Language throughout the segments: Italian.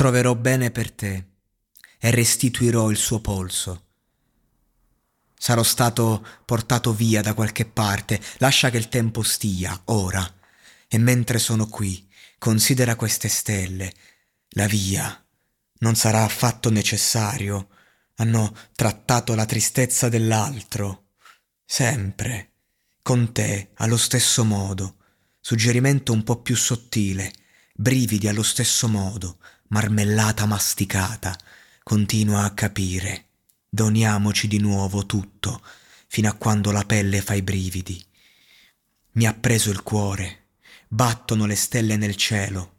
Troverò bene per te e restituirò il suo polso. Sarò stato portato via da qualche parte, lascia che il tempo stia, ora. E mentre sono qui, considera queste stelle, la via. Non sarà affatto necessario hanno trattato la tristezza dell'altro, sempre, con te allo stesso modo, suggerimento un po' più sottile, brividi allo stesso modo, marmellata masticata, continua a capire. Doniamoci di nuovo tutto, fino a quando la pelle fa i brividi. Mi ha preso il cuore, battono le stelle nel cielo.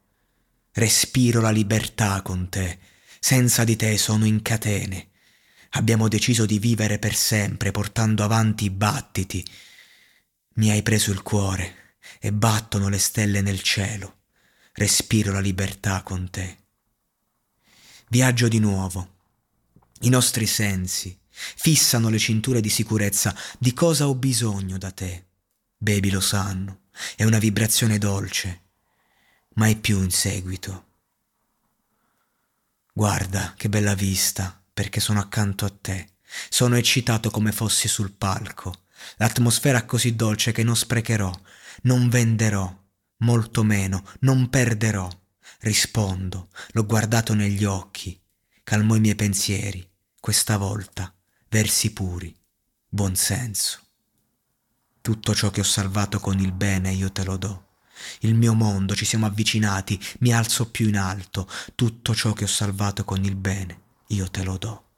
Respiro la libertà con te, senza di te sono in catene. Abbiamo deciso di vivere per sempre portando avanti i battiti. Mi hai preso il cuore e battono le stelle nel cielo. Respiro la libertà con te. Viaggio di nuovo. I nostri sensi fissano le cinture di sicurezza di cosa ho bisogno da te. Baby lo sanno, è una vibrazione dolce, mai più in seguito. Guarda che bella vista perché sono accanto a te. Sono eccitato come fossi sul palco. L'atmosfera è così dolce che non sprecherò, non venderò, molto meno, non perderò. Rispondo, l'ho guardato negli occhi, calmo i miei pensieri, questa volta, versi puri, buon senso. Tutto ciò che ho salvato con il bene io te lo do. Il mio mondo, ci siamo avvicinati, mi alzo più in alto, tutto ciò che ho salvato con il bene io te lo do.